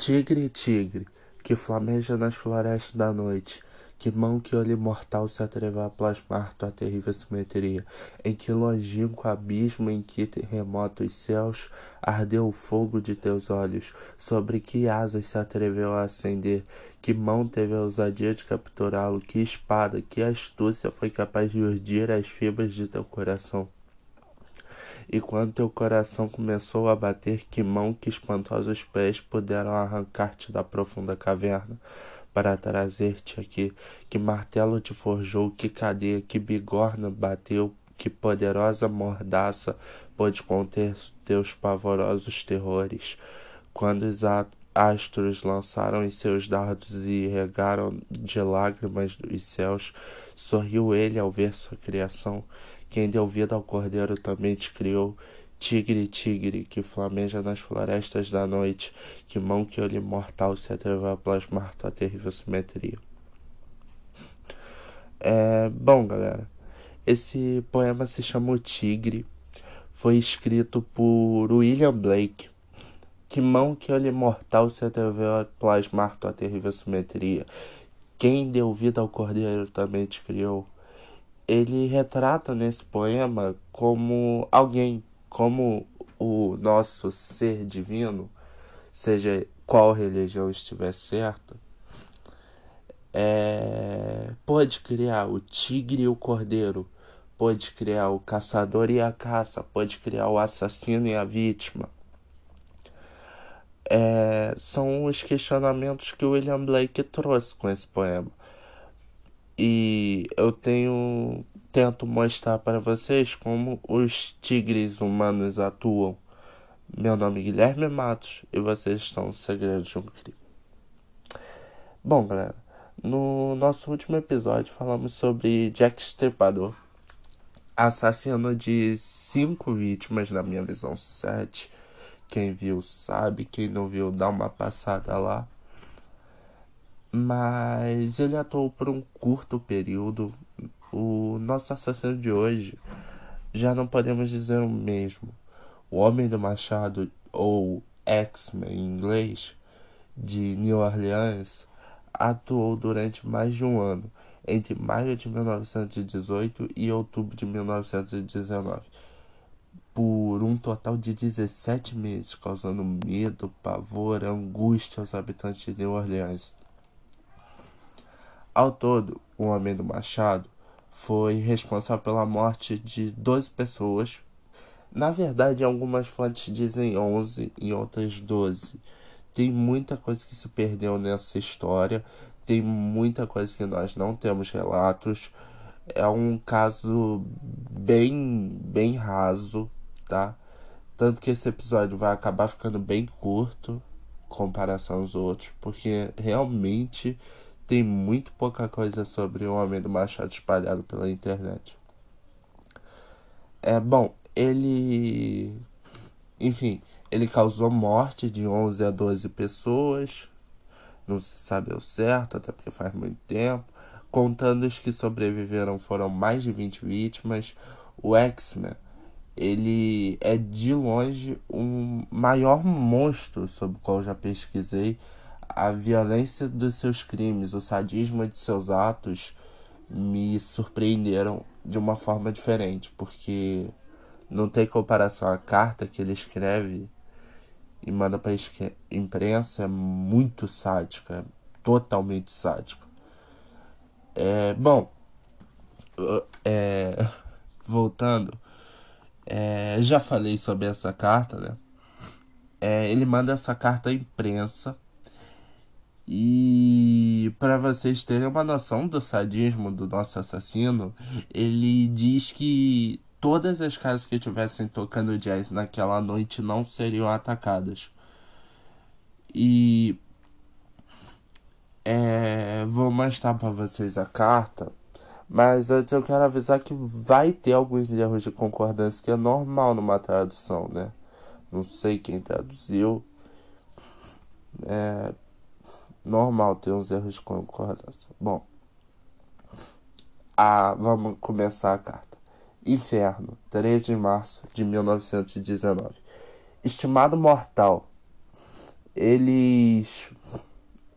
Tigre, tigre, que flameja nas florestas da noite, que mão que olho imortal se atreveu a plasmar tua terrível simetria, em que longínquo abismo, em que remotos céus, ardeu o fogo de teus olhos, sobre que asas se atreveu a acender, que mão teve a ousadia de capturá-lo, que espada, que astúcia foi capaz de urdir as fibras de teu coração. E quando teu coração começou a bater, que mão, que espantosos pés puderam arrancar-te da profunda caverna para trazer-te aqui? Que martelo te forjou, que cadeia, que bigorna bateu, que poderosa mordaça pôde conter teus pavorosos terrores? Quando os astros lançaram os seus dardos e regaram de lágrimas os céus, sorriu ele ao ver sua criação quem deu vida ao cordeiro também te criou. Tigre, tigre, que flameja nas florestas da noite, que mão que olho mortal se atreveu a plasmar tua terrível simetria. É, bom, galera, esse poema se chama O Tigre, foi escrito por William Blake. Que mão que olho mortal se atreveu a plasmar tua terrível simetria. Quem deu vida ao cordeiro também te criou ele retrata nesse poema como alguém, como o nosso ser divino, seja qual religião estiver certa, é, pode criar o tigre e o cordeiro, pode criar o caçador e a caça, pode criar o assassino e a vítima. É, são os questionamentos que William Blake trouxe com esse poema. E eu tenho tento mostrar para vocês como os tigres humanos atuam. Meu nome é Guilherme Matos e vocês estão no Segredo de um Crime. Bom, galera, no nosso último episódio falamos sobre Jack Stripador, assassino de cinco vítimas, na minha visão, sete. Quem viu sabe, quem não viu dá uma passada lá mas ele atuou por um curto período. O nosso assassino de hoje já não podemos dizer o mesmo. O Homem do Machado, ou X-Men em inglês, de New Orleans, atuou durante mais de um ano, entre maio de 1918 e outubro de 1919, por um total de 17 meses, causando medo, pavor, angústia aos habitantes de New Orleans. Ao todo, o homem do machado foi responsável pela morte de 12 pessoas. Na verdade, algumas fontes dizem 11 e outras 12. Tem muita coisa que se perdeu nessa história, tem muita coisa que nós não temos relatos. É um caso bem, bem raso, tá? Tanto que esse episódio vai acabar ficando bem curto em comparação aos outros, porque realmente tem muito pouca coisa sobre o Homem do Machado espalhado pela internet. É bom, ele. Enfim, ele causou morte de 11 a 12 pessoas. Não se sabe o certo, até porque faz muito tempo. Contando os que sobreviveram, foram mais de 20 vítimas. O X-Men, ele é de longe o um maior monstro sobre o qual já pesquisei a violência dos seus crimes, o sadismo de seus atos me surpreenderam de uma forma diferente, porque não tem comparação. A carta que ele escreve e manda para imprensa é muito sádica, totalmente sádica. É, bom, é, voltando, é, já falei sobre essa carta, né? É, ele manda essa carta à imprensa e para vocês terem uma noção do sadismo do nosso assassino, ele diz que todas as casas que estivessem tocando jazz naquela noite não seriam atacadas. E é, vou mostrar para vocês a carta, mas antes eu quero avisar que vai ter alguns erros de concordância que é normal numa tradução, né? Não sei quem traduziu. É, normal ter uns erros de concordância. Bom, a, vamos começar a carta. Inferno, 13 de março de 1919. Estimado mortal, Eles.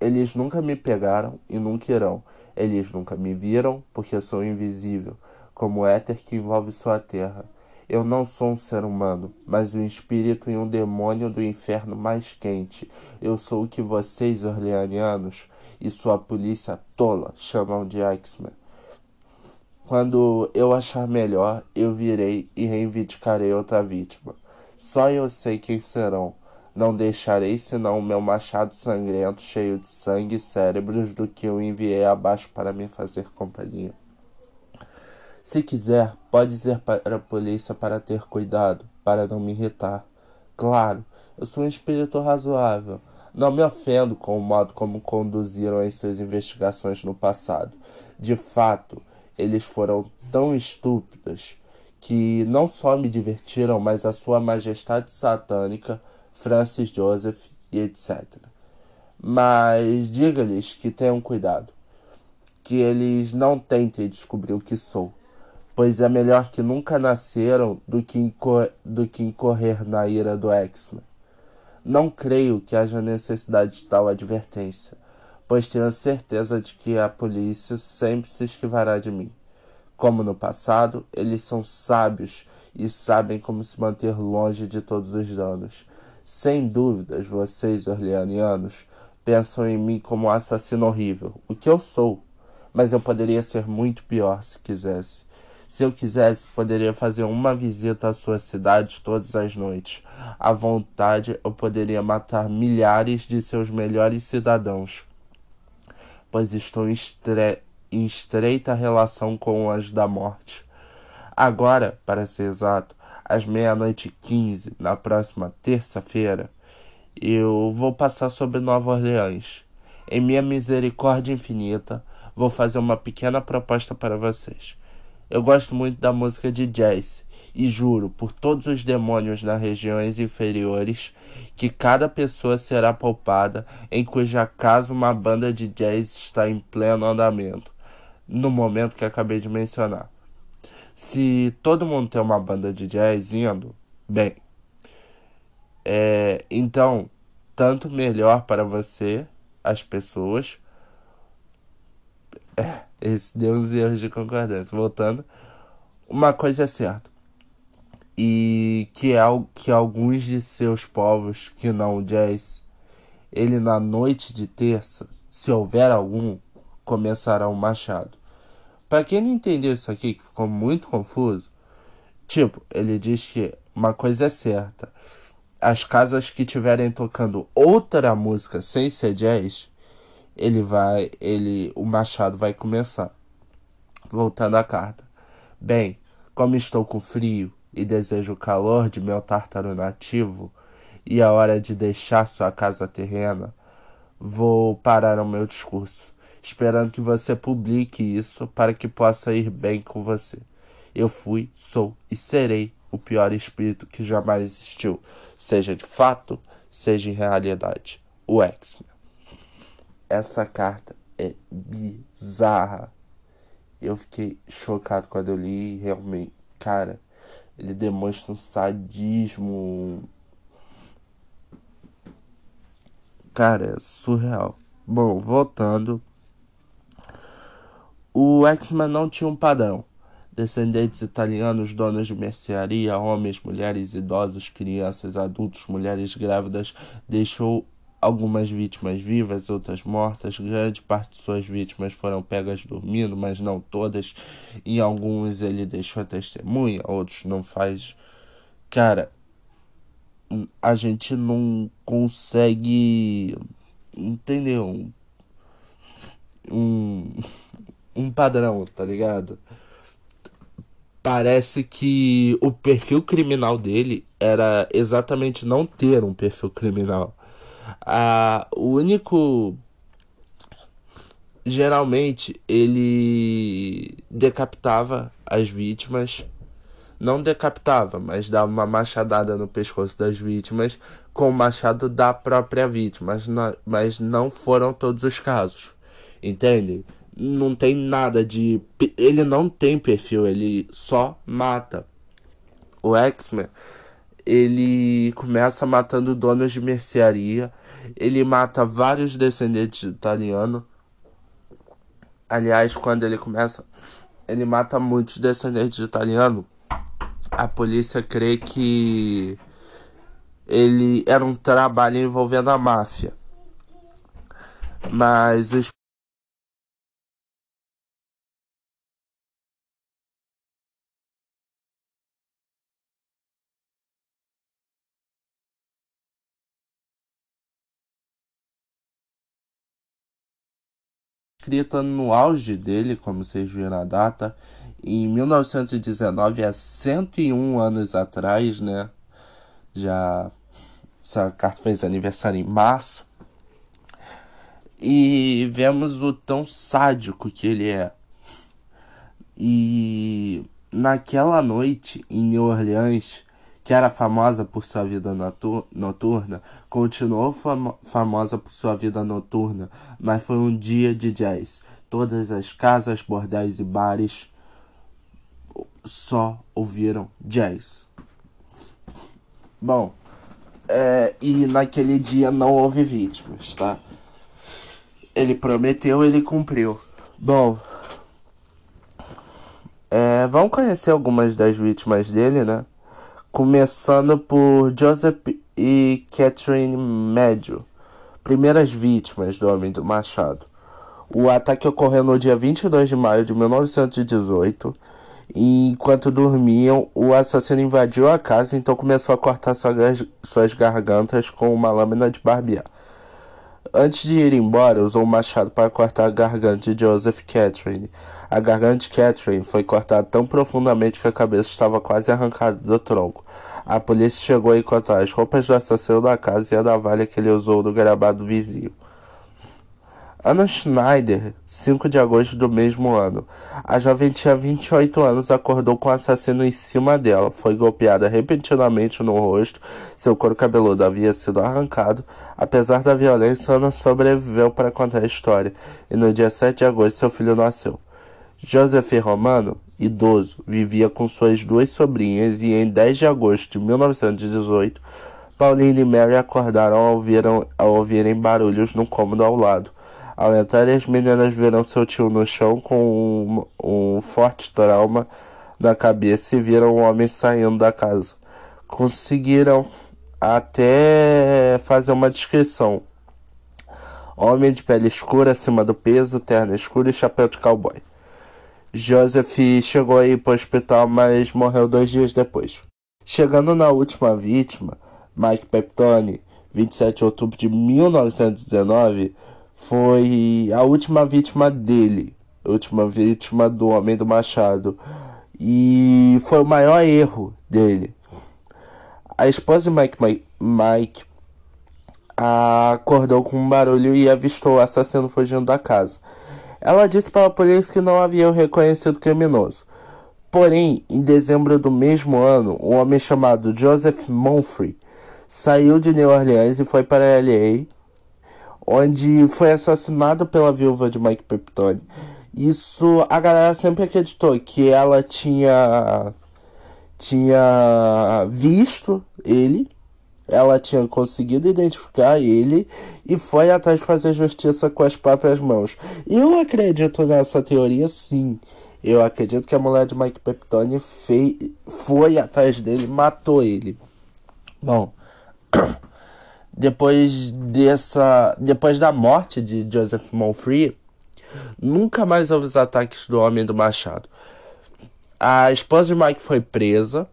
Eles nunca me pegaram e nunca irão. Eles nunca me viram porque sou invisível, como o éter que envolve sua terra. Eu não sou um ser humano, mas um espírito e um demônio do inferno mais quente. Eu sou o que vocês, orleanianos, e sua polícia tola chamam de X-Men. Quando eu achar melhor, eu virei e reivindicarei outra vítima. Só eu sei quem serão. Não deixarei senão o meu machado sangrento, cheio de sangue e cérebros, do que eu enviei abaixo para me fazer companhia. Se quiser, pode dizer para a polícia para ter cuidado, para não me irritar. Claro, eu sou um espírito razoável. Não me ofendo com o modo como conduziram as suas investigações no passado. De fato, eles foram tão estúpidos que não só me divertiram, mas a sua majestade satânica, Francis Joseph e etc. Mas diga-lhes que tenham cuidado, que eles não tentem descobrir o que sou pois é melhor que nunca nasceram do que, incor do que incorrer na ira do X-Men. Não creio que haja necessidade de tal advertência, pois tenho certeza de que a polícia sempre se esquivará de mim. Como no passado, eles são sábios e sabem como se manter longe de todos os danos. Sem dúvidas, vocês, orleanianos, pensam em mim como um assassino horrível, o que eu sou, mas eu poderia ser muito pior se quisesse. Se eu quisesse, poderia fazer uma visita à sua cidade todas as noites. À vontade, eu poderia matar milhares de seus melhores cidadãos, pois estou em, estre... em estreita relação com o anjo da morte. Agora, para ser exato, às meia-noite quinze, na próxima terça-feira, eu vou passar sobre Nova Orleans. Em minha misericórdia infinita, vou fazer uma pequena proposta para vocês. Eu gosto muito da música de jazz e juro por todos os demônios nas regiões inferiores que cada pessoa será poupada em cuja casa uma banda de jazz está em pleno andamento, no momento que acabei de mencionar. Se todo mundo tem uma banda de jazz indo, bem, é, então tanto melhor para você, as pessoas. É, esse deu uns erros de concordância. Voltando, uma coisa é certa. E que é que alguns de seus povos, que não o jazz, ele na noite de terça, se houver algum, começará o um machado. Para quem não entendeu isso aqui, que ficou muito confuso, tipo, ele diz que uma coisa é certa. As casas que estiverem tocando outra música sem ser jazz, ele vai, ele, o machado vai começar. Voltando à carta. Bem, como estou com frio e desejo o calor de meu tártaro nativo e a hora de deixar sua casa terrena, vou parar o meu discurso, esperando que você publique isso para que possa ir bem com você. Eu fui, sou e serei o pior espírito que jamais existiu, seja de fato, seja em realidade. O X-Men. Essa carta é bizarra. Eu fiquei chocado quando eu li. Realmente, cara, ele demonstra um sadismo. Cara, é surreal. Bom, voltando. O X-Men não tinha um padrão. Descendentes italianos, donos de mercearia, homens, mulheres, idosos, crianças, adultos, mulheres grávidas, deixou algumas vítimas vivas, outras mortas. Grande parte de suas vítimas foram pegas dormindo, mas não todas. Em alguns ele deixou testemunha, outros não faz. Cara, a gente não consegue entender um, um, um padrão, tá ligado? Parece que o perfil criminal dele era exatamente não ter um perfil criminal ah, o único. Geralmente ele decapitava as vítimas. Não decapitava, mas dava uma machadada no pescoço das vítimas com o machado da própria vítima. Mas não, mas não foram todos os casos. Entende? Não tem nada de. Ele não tem perfil, ele só mata. O X-Men ele começa matando donos de mercearia, ele mata vários descendentes de italiano. Aliás, quando ele começa, ele mata muitos descendentes de italiano. A polícia crê que ele era um trabalho envolvendo a máfia. Mas os escrita no auge dele, como vocês viram a data, em 1919, há 101 anos atrás, né? Já essa carta fez aniversário em março. E vemos o tão sádico que ele é. E naquela noite em New Orleans, que era famosa por sua vida noturna, continuou fam famosa por sua vida noturna, mas foi um dia de jazz. Todas as casas, bordéis e bares só ouviram jazz. Bom, é, e naquele dia não houve vítimas, tá? Ele prometeu, ele cumpriu. Bom, é, vamos conhecer algumas das vítimas dele, né? Começando por Joseph e Catherine Médio, primeiras vítimas do Homem do Machado. O ataque ocorreu no dia 22 de maio de 1918. E enquanto dormiam, o assassino invadiu a casa então começou a cortar suas gargantas com uma lâmina de barbear. Antes de ir embora, usou o machado para cortar a garganta de Joseph Catherine. A garganta de Catherine foi cortada tão profundamente que a cabeça estava quase arrancada do tronco. A polícia chegou a encontrar as roupas do assassino da casa e a navalha que ele usou no gravado vizinho. Anna Schneider, 5 de agosto do mesmo ano. A jovem tinha 28 anos acordou com o assassino em cima dela. Foi golpeada repentinamente no rosto. Seu couro cabeludo havia sido arrancado. Apesar da violência, Ana sobreviveu para contar a história. E no dia 7 de agosto, seu filho nasceu. Joseph Romano, idoso, vivia com suas duas sobrinhas e em 10 de agosto de 1918, Pauline e Mary acordaram ao, ouviram, ao ouvirem barulhos no cômodo ao lado. Ao entrar, as meninas viram seu tio no chão com um, um forte trauma na cabeça e viram um homem saindo da casa. Conseguiram até fazer uma descrição. Homem de pele escura acima do peso, terno escuro e chapéu de cowboy. Joseph chegou aí para o hospital, mas morreu dois dias depois. Chegando na última vítima, Mike Peptone, 27 de outubro de 1919, foi a última vítima dele, a última vítima do Homem do Machado. E foi o maior erro dele. A esposa de Mike, Mike, Mike acordou com um barulho e avistou o assassino fugindo da casa. Ela disse para a polícia que não havia reconhecido o criminoso. Porém, em dezembro do mesmo ano, um homem chamado Joseph Monfrey saiu de New Orleans e foi para LA, onde foi assassinado pela viúva de Mike Peptone. Isso a galera sempre acreditou que ela tinha tinha visto ele ela tinha conseguido identificar ele e foi atrás de fazer justiça com as próprias mãos. Eu acredito nessa teoria, sim. Eu acredito que a mulher de Mike Peptone foi atrás dele matou ele. Bom, depois dessa, depois da morte de Joseph Monfrey, nunca mais houve os ataques do Homem do Machado. A esposa de Mike foi presa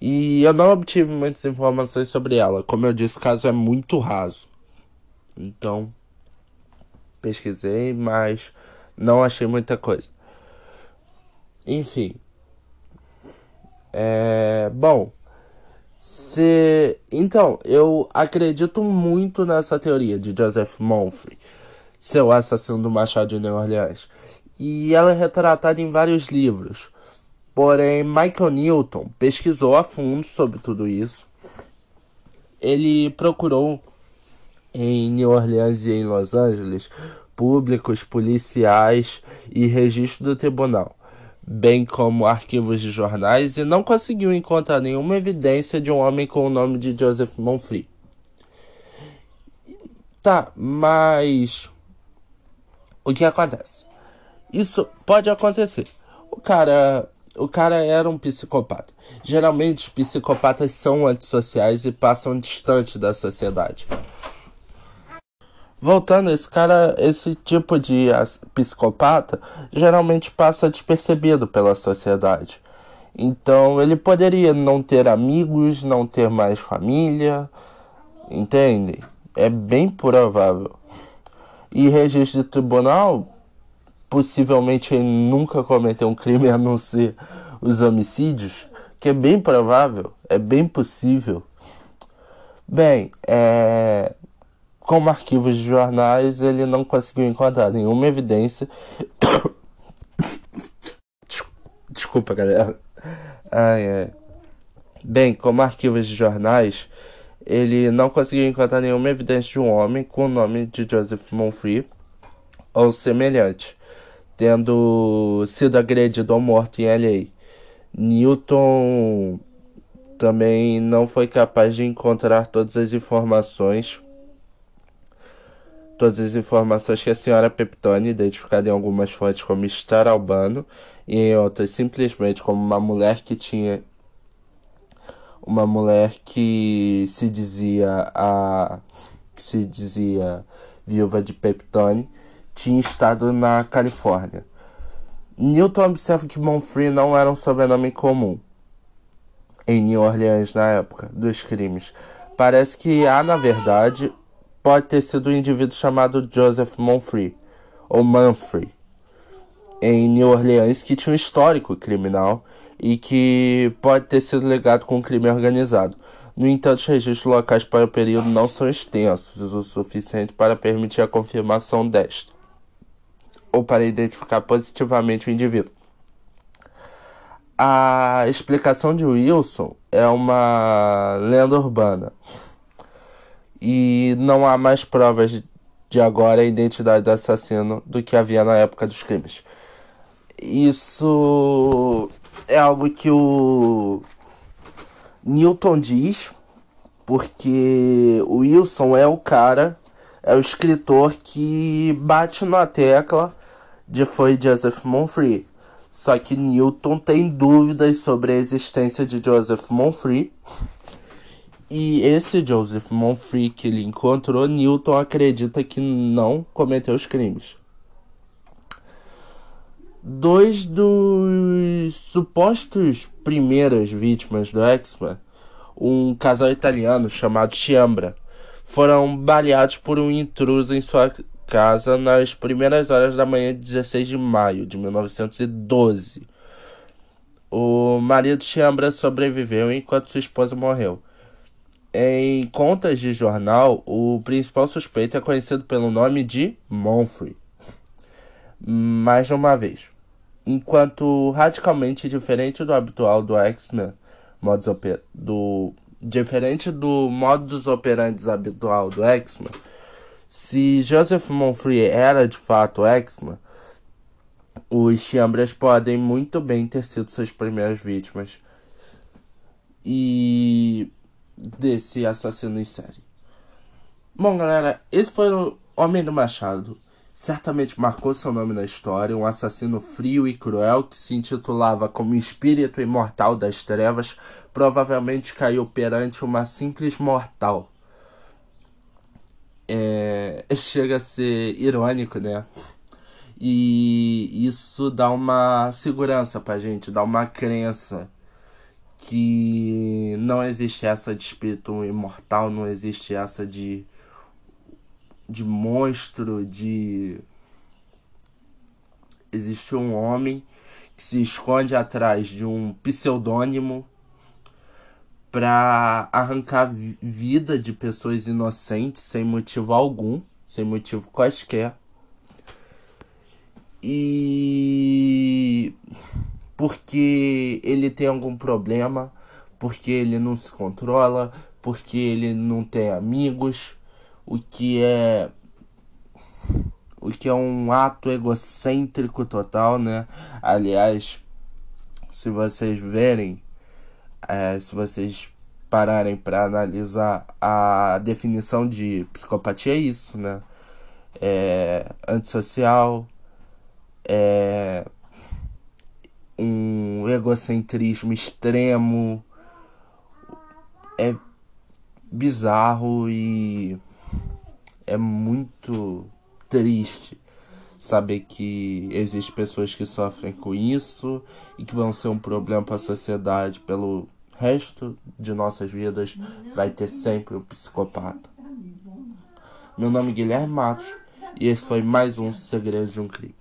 e eu não obtive muitas informações sobre ela. Como eu disse, o caso é muito raso. Então, pesquisei, mas não achei muita coisa. Enfim. É. Bom. Se... Então, eu acredito muito nessa teoria de Joseph Monfrey, seu assassino do Machado de New Orleans. E ela é retratada em vários livros. Porém, Michael Newton pesquisou a fundo sobre tudo isso. Ele procurou em New Orleans e em Los Angeles públicos, policiais e registro do tribunal. bem como arquivos de jornais, e não conseguiu encontrar nenhuma evidência de um homem com o nome de Joseph Monfrey. Tá, mas o que acontece? Isso pode acontecer. O cara, o cara era um psicopata. Geralmente os psicopatas são antissociais e passam distante da sociedade. Voltando, esse cara, esse tipo de psicopata geralmente passa despercebido pela sociedade. Então ele poderia não ter amigos, não ter mais família, entende? É bem provável. E registro de tribunal, possivelmente ele nunca cometeu um crime a não ser os homicídios, que é bem provável, é bem possível. Bem, é, como arquivos de jornais, ele não conseguiu encontrar nenhuma evidência. Desculpa, galera. Ai, ai. Bem, como arquivos de jornais, ele não conseguiu encontrar nenhuma evidência de um homem com o nome de Joseph Monfrey ou semelhante, tendo sido agredido ou morto em LA. Newton também não foi capaz de encontrar todas as informações todas as informações que a senhora Peptone, identificada em algumas fontes como Star Albano e em outras simplesmente como uma mulher que tinha uma mulher que se dizia a que se dizia viúva de Peptone tinha estado na Califórnia. Newton observa que Monfrey não era um sobrenome comum em New Orleans na época dos crimes. Parece que há, na verdade, pode ter sido um indivíduo chamado Joseph Monfrey, ou Manfrey, em New Orleans, que tinha um histórico criminal e que pode ter sido ligado com o crime organizado. No entanto, os registros locais para o período não são extensos o suficiente para permitir a confirmação desta, ou para identificar positivamente o indivíduo. A explicação de Wilson é uma lenda urbana e não há mais provas de agora a identidade do assassino do que havia na época dos crimes. Isso é algo que o Newton diz, porque o Wilson é o cara, é o escritor que bate na tecla foi Joseph Monfrey. Só que Newton tem dúvidas sobre a existência de Joseph Monfrey e esse Joseph Monfrey que ele encontrou, Newton acredita que não cometeu os crimes. Dois dos supostos primeiras vítimas do X-Men, um casal italiano chamado Chiambra, foram baleados por um intruso em sua casa nas primeiras horas da manhã de 16 de maio de 1912. O marido Chiambra sobreviveu enquanto sua esposa morreu. Em contas de jornal, o principal suspeito é conhecido pelo nome de Monfrey. Mais uma vez, enquanto radicalmente diferente do habitual do X-Men, do diferente do modus operandi habitual do X-Men, se Joseph Monfrey era de fato X-Men, os Chambras podem muito bem ter sido suas primeiras vítimas. E desse assassino em série. Bom, galera, esse foi o Homem do Machado. Certamente marcou seu nome na história, um assassino frio e cruel que se intitulava como espírito imortal das trevas, provavelmente caiu perante uma simples mortal. É... Chega a ser irônico, né? E isso dá uma segurança pra gente, dá uma crença que não existe essa de espírito imortal, não existe essa de de monstro, de existe um homem que se esconde atrás de um pseudônimo para arrancar vida de pessoas inocentes sem motivo algum, sem motivo quaisquer. E porque ele tem algum problema, porque ele não se controla, porque ele não tem amigos, o que é o que é um ato egocêntrico total, né? Aliás, se vocês verem, é, se vocês pararem para analisar a definição de psicopatia é isso, né? É antissocial, é um egocentrismo extremo, é bizarro e é muito triste saber que existem pessoas que sofrem com isso e que vão ser um problema para a sociedade pelo resto de nossas vidas. Vai ter sempre um psicopata. Meu nome é Guilherme Matos e esse foi mais um Segredo de um Crime.